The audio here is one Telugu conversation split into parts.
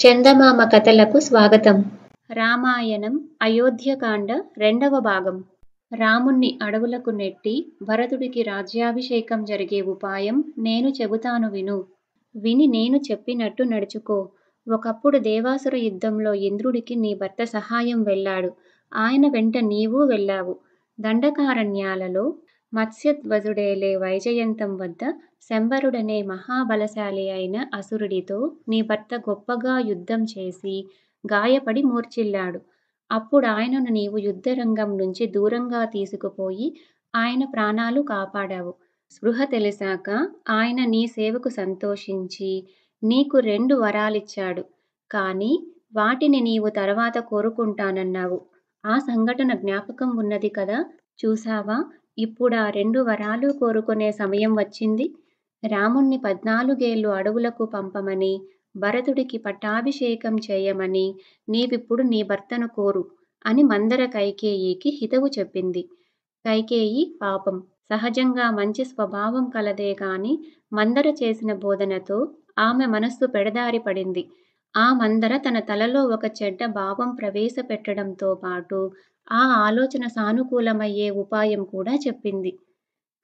చందమామ కథలకు స్వాగతం. రామాయణం అయోధ్యకాండ రెండవ భాగం. రాముణ్ణి అడవులకు నెట్టి భరతుడికి రాజ్యాభిషేకం జరిగే ఉపాయం నేను చెబుతాను విను. విని నేను చెప్పినట్టు నడుచుకో. ఒకప్పుడు దేవాసుర యుద్ధంలో ఇంద్రుడికి నీ భర్త సహాయం వెళ్ళాడు. ఆయన వెంట నీవు వెళ్ళావు. దండకారణ్యాలలో మత్స్యధ్వజుడేలే వైజయంతం వద్ద శంబరుడనే మహాబలశాలి అయిన అసురుడితో నీ భర్త గొప్పగా యుద్ధం చేసి గాయపడి మూర్చిల్లాడు అప్పుడు ఆయనను నీవు యుద్ధరంగం నుంచి దూరంగా తీసుకుపోయి ఆయన ప్రాణాలు కాపాడావు. స్పృహ తెలిసాక ఆయన నీ సేవకు సంతోషించి నీకు రెండు వరాలిచ్చాడు. కానీ వాటిని నీవు తర్వాత కోరుకుంటానన్నావు. ఆ సంఘటన జ్ఞాపకం ఉన్నది కదా? చూసావా ఇప్పుడా రెండు వరాలు కోరుకునే సమయం వచ్చింది. రాముణ్ణి పద్నాలుగేళ్ళు అడవులకు పంపమని భరతుడికి పట్టాభిషేకం చేయమని నీవిప్పుడు నీ భర్తను కోరు అని మందర కైకేయికి హితవు చెప్పింది. కైకేయి పాపం. సహజంగా మంచి స్వభావం కలదే కాని మందర చేసిన బోధనతో ఆమె మనస్సు పెడదారి పడింది. ఆ మందర తన తలలో ఒక చెడ్డ భావం ప్రవేశపెట్టడంతో పాటు ఆ ఆలోచన సానుకూలమయ్యే ఉపాయం కూడా చెప్పింది.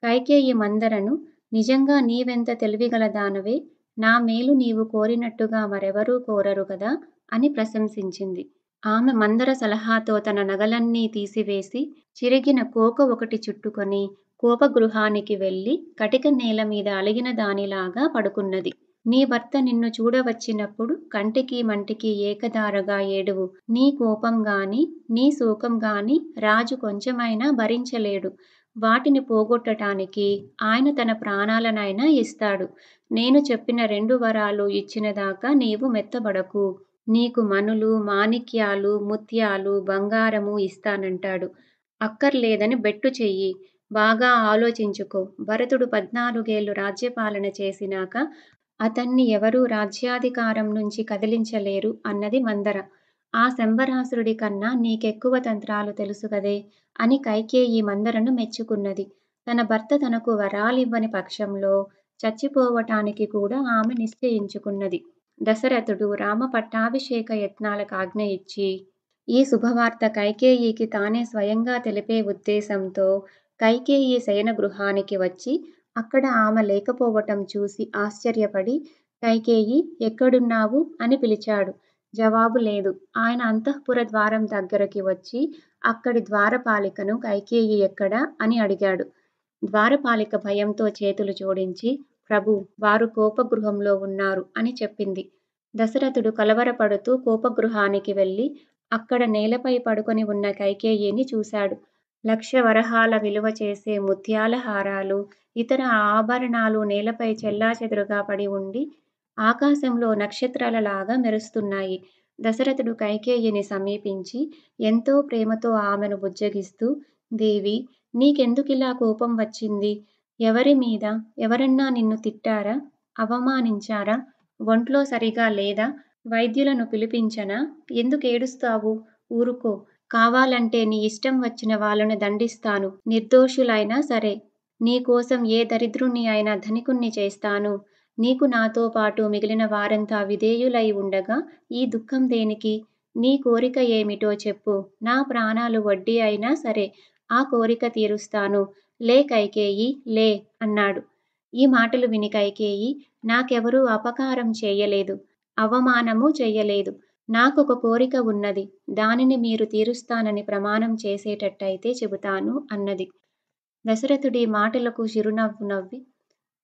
కైకేయి మందరను నిజంగా నీవెంత తెలివిగల దానవే నా మేలు నీవు కోరినట్టుగా మరెవరూ కోరరు కదా అని ప్రశంసించింది. ఆమె మందర సలహాతో తన నగలన్నీ తీసివేసి చిరిగిన కోక ఒకటి చుట్టుకొని కోపగృహానికి వెళ్ళి కటిక నేల మీద అలిగిన దానిలాగా పడుకున్నది. నీ భర్త నిన్ను చూడవచ్చినప్పుడు కంటికి మంటికి ఏకధారగా ఏడువు. నీ కోపం గాని నీ శోకం గాని రాజు కొంచెమైనా భరించలేడు. వాటిని పోగొట్టటానికి ఆయన తన ప్రాణాలనైనా ఇస్తాడు. నేను చెప్పిన రెండు వరాలు ఇచ్చినదాకా నీవు మెత్తబడకు. నీకు మనులు మాణిక్యాలు ముత్యాలు బంగారము ఇస్తానంటాడు. అక్కర్లేదని బెట్టు చెయ్యి. బాగా ఆలోచించుకో. భరతుడు పద్నాలుగేళ్ళు రాజ్యపాలన చేసినాక అతన్ని ఎవరూ రాజ్యాధికారం నుంచి కదిలించలేరు అన్నది మందర. ఆ శంబరాసురుడి కన్నా నీకెక్కువ తంత్రాలు తెలుసు కదే అని కైకేయి మందరను మెచ్చుకున్నది. తన భర్త తనకు వరాలివ్వని పక్షంలో చచ్చిపోవటానికి కూడా ఆమె నిశ్చయించుకున్నది. దశరథుడు రామ పట్టాభిషేక యత్నాలకు ఆజ్ఞ ఇచ్చి ఈ శుభవార్త కైకేయికి తానే స్వయంగా తెలిపే ఉద్దేశంతో కైకేయి శయన గృహానికి వచ్చి అక్కడ ఆమె లేకపోవటం చూసి ఆశ్చర్యపడి కైకేయి ఎక్కడున్నావు? అని పిలిచాడు. జవాబు లేదు. ఆయన అంతఃపుర ద్వారం దగ్గరకి వచ్చి అక్కడి ద్వారపాలికను కైకేయి ఎక్కడా? అని అడిగాడు. ద్వారపాలిక భయంతో చేతులు జోడించి ప్రభు వారు కోపగృహంలో ఉన్నారు అని చెప్పింది. దశరథుడు కలవరపడుతూ కోపగృహానికి వెళ్ళి అక్కడ నేలపై పడుకొని ఉన్న కైకేయిని చూశాడు. లక్ష వరహాల విలువ చేసే ముత్యాల హారాలు ఇతర ఆభరణాలు నేలపై చెల్లాచెదురుగా పడి ఉండి ఆకాశంలో నక్షత్రాలలాగా మెరుస్తున్నాయి. దశరథుడు కైకేయిని సమీపించి ఎంతో ప్రేమతో ఆమెను బుజ్జగిస్తూ దేవి నీకెందుకిలా కోపం వచ్చింది? ఎవరి మీద? ఎవరన్నా నిన్ను తిట్టారా? అవమానించారా? ఒంట్లో సరిగా లేదా? వైద్యులను పిలిపించనా? ఎందుకు ఏడుస్తావు? ఊరుకో. కావాలంటే నీ ఇష్టం వచ్చిన వాళ్ళను దండిస్తాను. నిర్దోషులైనా సరే. నీకోసం ఏ దరిద్రుణ్ణి అయినా ధనికుణ్ణి చేస్తాను. నీకు నాతో పాటు మిగిలిన వారంతా విధేయులై ఉండగా ఈ దుఃఖం దేనికి? నీ కోరిక ఏమిటో చెప్పు. నా ప్రాణాలు వడ్డీ అయినా సరే ఆ కోరిక తీరుస్తాను. లే కైకేయి లే అన్నాడు. ఈ మాటలు విని కైకేయి నాకెవరూ అపకారం చేయలేదు. అవమానము చెయ్యలేదు. నాకొక కోరిక ఉన్నది. దానిని మీరు తీరుస్తానని ప్రమాణం చేసేటట్టయితే చెబుతాను అన్నది. దశరథుడి మాటలకు చిరునవ్వు నవ్వి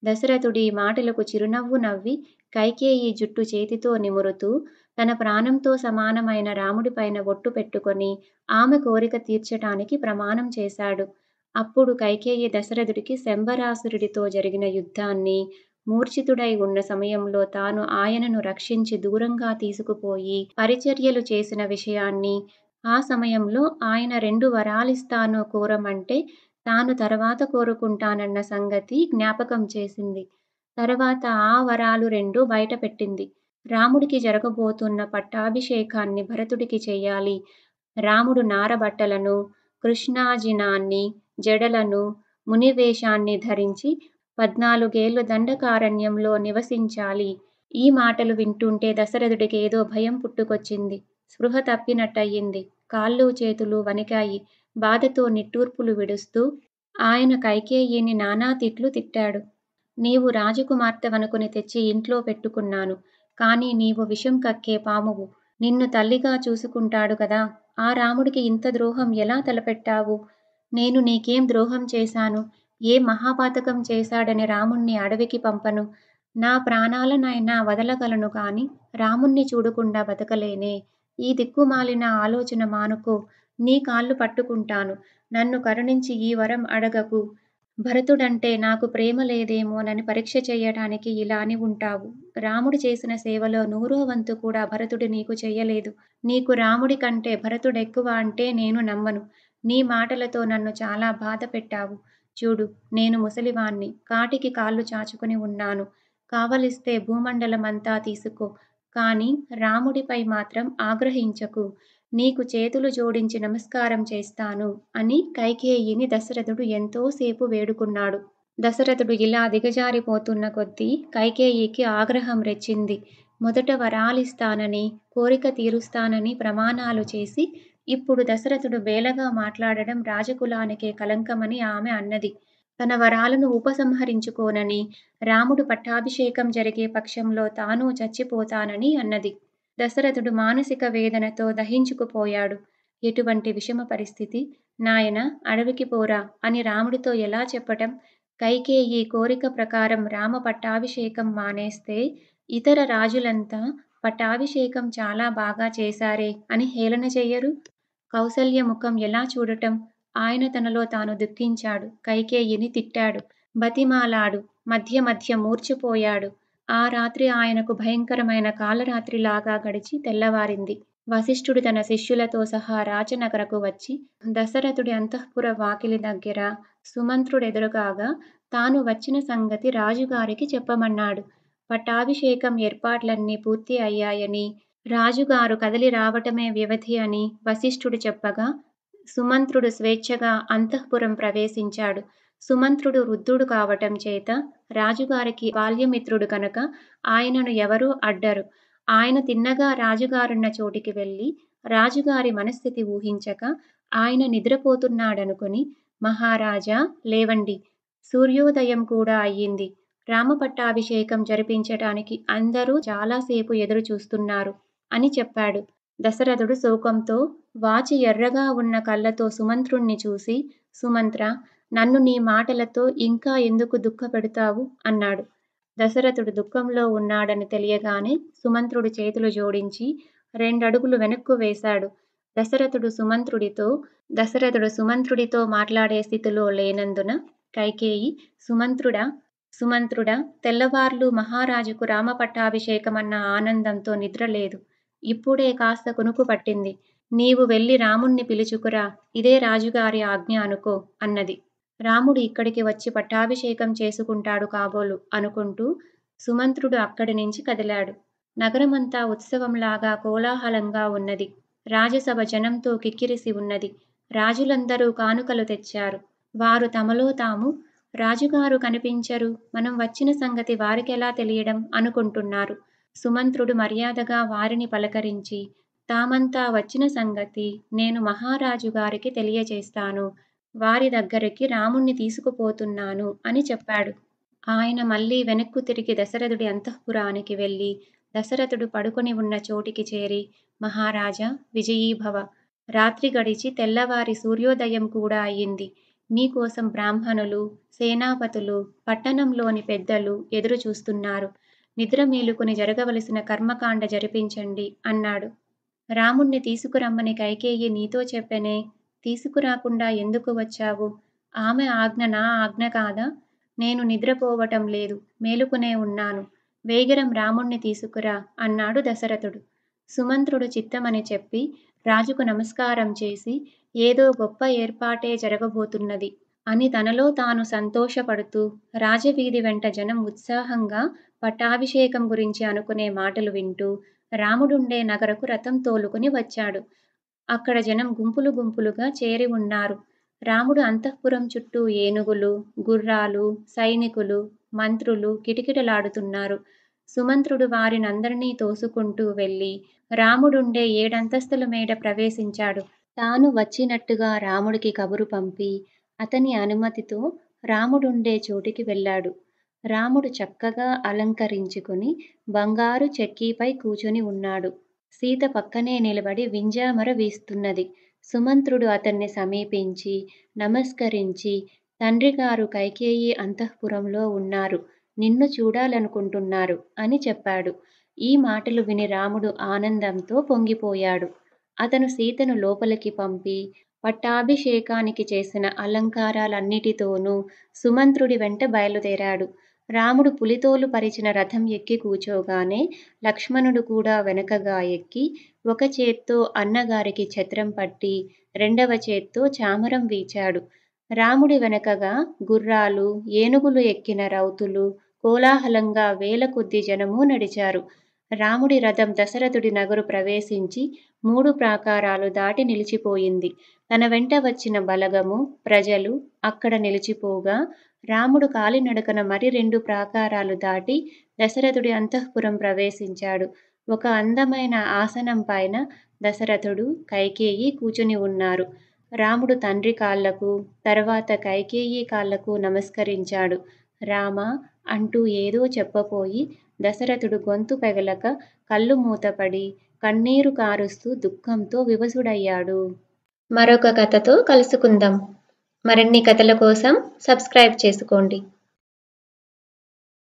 దశరథుడి మాటలకు చిరునవ్వు నవ్వి కైకేయి జుట్టు చేతితో నిమురుతూ తన ప్రాణంతో సమానమైన రాముడిపైన ఒట్టు పెట్టుకొని ఆమె కోరిక తీర్చటానికి ప్రమాణం చేశాడు. అప్పుడు కైకేయి దశరథుడికి శంబరాసురుడితో జరిగిన యుద్ధాన్ని మూర్ఛితుడై ఉన్న సమయంలో తాను ఆయనను రక్షించి దూరంగా తీసుకుపోయి పరిచర్యలు చేసిన విషయాన్ని ఆ సమయంలో ఆయన రెండు వరాలిస్తాను కోరమంటే తాను తర్వాత కోరుకుంటానన్న సంగతి జ్ఞాపకం చేసింది. తర్వాత ఆ వరాలు రెండు బయటపెట్టింది. రాముడికి జరగబోతున్న పట్టాభిషేకాన్ని భరతుడికి చెయ్యాలి రాముడు నారబట్టలను కృష్ణాజినాన్ని జడలను మునివేషాన్ని ధరించి పద్నాలుగేళ్ళు దండకారణ్యంలో నివసించాలి. ఈ మాటలు వింటుంటే దశరథుడికి ఏదో భయం పుట్టుకొచ్చింది. స్పృహ తప్పినట్టయింది. కాళ్ళు చేతులు వణికాయి. బాధతో నిట్టూర్పులు విడుస్తూ ఆయన కైకేయిని నానా తిట్లు తిట్టాడు. నీవు రాజకుమార్తెవనుకుని తెచ్చి ఇంట్లో పెట్టుకున్నాను. కాని నీవు విషం కక్కే పామువు. నిన్ను తల్లిగా చూసుకుంటాడు కదా. ఆ రాముడికి ఇంత ద్రోహం ఎలా తలపెట్టావు? నేను నీకేం ద్రోహం చేశాను? ఏ మహాపాతకం చేశాడని రాముణ్ణి అడవికి పంపను. నా ప్రాణాలనైనా వదలగలను కాని రాముణ్ణి చూడకుండా బతకలేనే. ఈ దిక్కుమాలిన ఆలోచన మానుకో. నీ కాళ్ళు పట్టుకుంటాను. నన్ను కరుణించి ఈ వరం అడగకు. భరతుడంటే నాకు ప్రేమ లేదేమోనని పరీక్ష చేయటానికి ఇలా అని ఉంటావు. రాముడు చేసిన సేవలో నూరో వంతు కూడా భరతుడు నీకు చెయ్యలేదు నీకు రాముడి కంటే భరతుడెక్కువ అంటే నేను నమ్మను. నీ మాటలతో నన్ను చాలా బాధ పెట్టావు. చూడు నేను ముసలివాణ్ణి. కాటికి కాళ్ళు చాచుకుని ఉన్నాను. కావలిస్తే భూమండలమంతా తీసుకో. కానీ రాముడిపై మాత్రం ఆగ్రహించకు. నీకు చేతులు జోడించి నమస్కారం చేస్తాను అని కైకేయిని దశరథుడు ఎంతోసేపు వేడుకున్నాడు. దశరథుడు ఇలా దిగజారిపోతున్న కొద్దీ కైకేయికి ఆగ్రహం రెచ్చింది. మొదట వరాలిస్తానని కోరిక తీరుస్తానని ప్రమాణాలు చేసి ఇప్పుడు దశరథుడు బేలగా మాట్లాడడం రాజకులానికే కలంకమని ఆమె అన్నది. తన వరాలను ఉపసంహరించుకోనని రాముడు పట్టాభిషేకం జరిగే పక్షంలో తాను చచ్చిపోతానని అన్నది. దశరథుడు మానసిక వేదనతో దహించుకుపోయాడు. ఎటువంటి విషమ పరిస్థితి? నాయన అడవికి పోరా అని రాముడితో ఎలా చెప్పటం? కైకేయి కోరిక ప్రకారం రామ పట్టాభిషేకం మానేస్తే ఇతర రాజులంతా పట్టాభిషేకం చాలా బాగా చేశారే అని హేళన చెయ్యరు? కౌసల్య ముఖం ఎలా చూడటం? ఆయన తనలో తాను దుఃఖించాడు. కైకేయిని తిట్టాడు. బతిమాలాడు. మధ్య మధ్య మూర్చిపోయాడు. ఆ రాత్రి ఆయనకు భయంకరమైన కాలరాత్రిలాగా గడిచి తెల్లవారింది. వశిష్ఠుడు తన శిష్యులతో సహా రాచనగరకు వచ్చి దశరథుడి అంతఃపుర వాకిలి దగ్గర సుమంత్రుడెదురుగాగా తాను వచ్చిన సంగతి రాజుగారికి చెప్పమన్నాడు. పట్టాభిషేకం ఏర్పాట్లన్నీ పూర్తి అయ్యాయని రాజుగారు కదలి రావటమే వ్యవధి అని వశిష్ఠుడు చెప్పగా సుమంత్రుడు స్వేచ్ఛగా అంతఃపురం ప్రవేశించాడు. సుమంత్రుడు వృద్ధుడు కావటం చేత రాజుగారికి బాల్యమిత్రుడు కనుక ఆయనను ఎవరూ అడ్డరు. ఆయన తిన్నగా రాజుగారున్న చోటికి వెళ్ళి రాజుగారి మనస్థితి ఊహించక ఆయన నిద్రపోతున్నాడనుకుని మహారాజా లేవండి. సూర్యోదయం కూడా అయ్యింది. రామపట్టాభిషేకం జరిపించటానికి అందరూ చాలాసేపు ఎదురు చూస్తున్నారు అని చెప్పాడు. దశరథుడు శోకంతో వాచి ఎర్రగా ఉన్న కళ్ళతో సుమంత్రుణ్ణి చూసి సుమంత్ర నన్ను నీ మాటలతో ఇంకా ఎందుకు దుఃఖపెడతావు? అన్నాడు. దశరథుడు దుఃఖంలో ఉన్నాడని తెలియగానే సుమంత్రుడు చేతులు జోడించి రెండడుగులు వెనక్కు వేశాడు. దశరథుడు సుమంత్రుడితో దశరథుడు సుమంత్రుడితో మాట్లాడే స్థితిలో లేనందున కైకేయి సుమంత్రుడా సుమంత్రుడా తెల్లవార్లు మహారాజుకు రామపట్టాభిషేకమన్న ఆనందంతో నిద్రలేదు ఇప్పుడే కాస్త కునుకు పట్టింది. నీవు వెళ్ళి రాముణ్ణి పిలుచుకురా. ఇదే రాజుగారి ఆజ్ఞ అనుకో అన్నది. రాముడు ఇక్కడికి వచ్చి పట్టాభిషేకం చేసుకుంటాడు కాబోలు అనుకుంటూ సుమంత్రుడు అక్కడి నుంచి కదిలాడు. నగరమంతా ఉత్సవంలాగా కోలాహలంగా ఉన్నది. రాజసభ జనంతో కిక్కిరిసి ఉన్నది. రాజులందరూ కానుకలు తెచ్చారు. వారు తమలో తాము రాజుగారు కనిపించరు. మనం వచ్చిన సంగతి వారికెలా తెలియడం అనుకుంటున్నారు. సుమంత్రుడు మర్యాదగా వారిని పలకరించి తామంతా వచ్చిన సంగతి నేను మహారాజు గారికి తెలియచేస్తాను. వారి దగ్గరికి రాముణ్ణి తీసుకుపోతున్నాను అని చెప్పాడు. ఆయన మళ్ళీ వెనక్కు తిరిగి దశరథుడి అంతఃపురానికి వెళ్ళి దశరథుడు పడుకొని ఉన్న చోటికి చేరి మహారాజా విజయీభవ! రాత్రి గడిచి తెల్లవారి సూర్యోదయం కూడా అయ్యింది. మీకోసం బ్రాహ్మణులు సేనాపతులు పట్టణంలోని పెద్దలు ఎదురు చూస్తున్నారు. నిద్ర మేలుకొని జరగవలసిన కర్మకాండ జరిపించండి అన్నాడు. రాముణ్ణి తీసుకురమ్మని కైకేయి నీతో చెప్పెనే తీసుకురాకుండా ఎందుకు వచ్చావు? ఆమె ఆజ్ఞ నా ఆజ్ఞ కాదా? నేను నిద్రపోవటం లేదు మేలుకునే ఉన్నాను. వేగరం రాముణ్ణి తీసుకురా అన్నాడు దశరథుడు. సుమంత్రుడు చిత్తమని చెప్పి రాజుకు నమస్కారం చేసి ఏదో గొప్ప ఏర్పాటే జరగబోతున్నది అని తనలో తాను సంతోషపడుతూ రాజవీధి వెంట జనం ఉత్సాహంగా పట్టాభిషేకం గురించి అనుకునే మాటలు వింటూ రాముడుండే నగరకు రథం తోలుకుని వచ్చాడు. అక్కడ జనం గుంపులు గుంపులుగా చేరి ఉన్నారు రాముడు అంతఃపురం చుట్టూ ఏనుగులు గుర్రాలు సైనికులు మంత్రులు కిటకిటలాడుతున్నారు సుమంత్రుడు వారినందరినీ తోసుకుంటూ వెళ్ళి రాముడుండే ఏడంతస్తుల మేడ ప్రవేశించాడు. తాను వచ్చినట్టుగా రాముడికి కబురు పంపి, అతని అనుమతితో రాముడుండే చోటికి వెళ్ళాడు. రాముడు చక్కగా అలంకరించుకుని బంగారు చెక్కీపై కూచుని ఉన్నాడు. సీత పక్కనే నిలబడి వింజామర వీస్తున్నది. సుమంత్రుడు అతన్ని సమీపించి నమస్కరించి తండ్రిగారు కైకేయి అంతఃపురంలో ఉన్నారు. నిన్ను చూడాలనుకుంటున్నారు అని చెప్పాడు. ఈ మాటలు విని రాముడు ఆనందంతో పొంగిపోయాడు. అతను సీతను లోపలికి పంపి పట్టాభిషేకానికి చేసిన అలంకారాలన్నిటితోనూ సుమంత్రుడి వెంట బయలుదేరాడు. రాముడు పులితోలు పరిచిన రథం ఎక్కి కూచోగానే లక్ష్మణుడు కూడా వెనకగా ఎక్కి ఒక చేత్తో అన్నగారికి ఛత్రం పట్టి రెండవ చేత్తో చామరం వీచాడు. రాముడి వెనకగా గుర్రాలు, ఏనుగులు ఎక్కిన రౌతులు కోలాహలంగా వేల కొద్ది జనము నడిచారు. రాముడి రథం దశరథుడి నగరు ప్రవేశించి మూడు ప్రాకారాలు దాటి నిలిచిపోయింది. తన వెంట వచ్చిన బలగము, ప్రజలు అక్కడ నిలిచిపోగా రాముడు కాలినడకన మరి రెండు ప్రాకారాలు దాటి దశరథుడి అంతఃపురం ప్రవేశించాడు. ఒక అందమైన ఆసనం పైన దశరథుడు, కైకేయి కూచుని ఉన్నారు. రాముడు తండ్రి కాళ్ళకు, తర్వాత కైకేయి కాళ్ళకు నమస్కరించాడు. రామ అంటూ ఏదో చెప్పపోయి దశరథుడు గొంతు పెగలక కళ్ళు మూతపడి కన్నీరు కారుస్తూ దుఃఖంతో వివసుడయ్యాడు. మరొక కథతో కలుసుకుందాం. మరిన్ని కథల కోసం సబ్స్క్రైబ్ చేసుకోండి.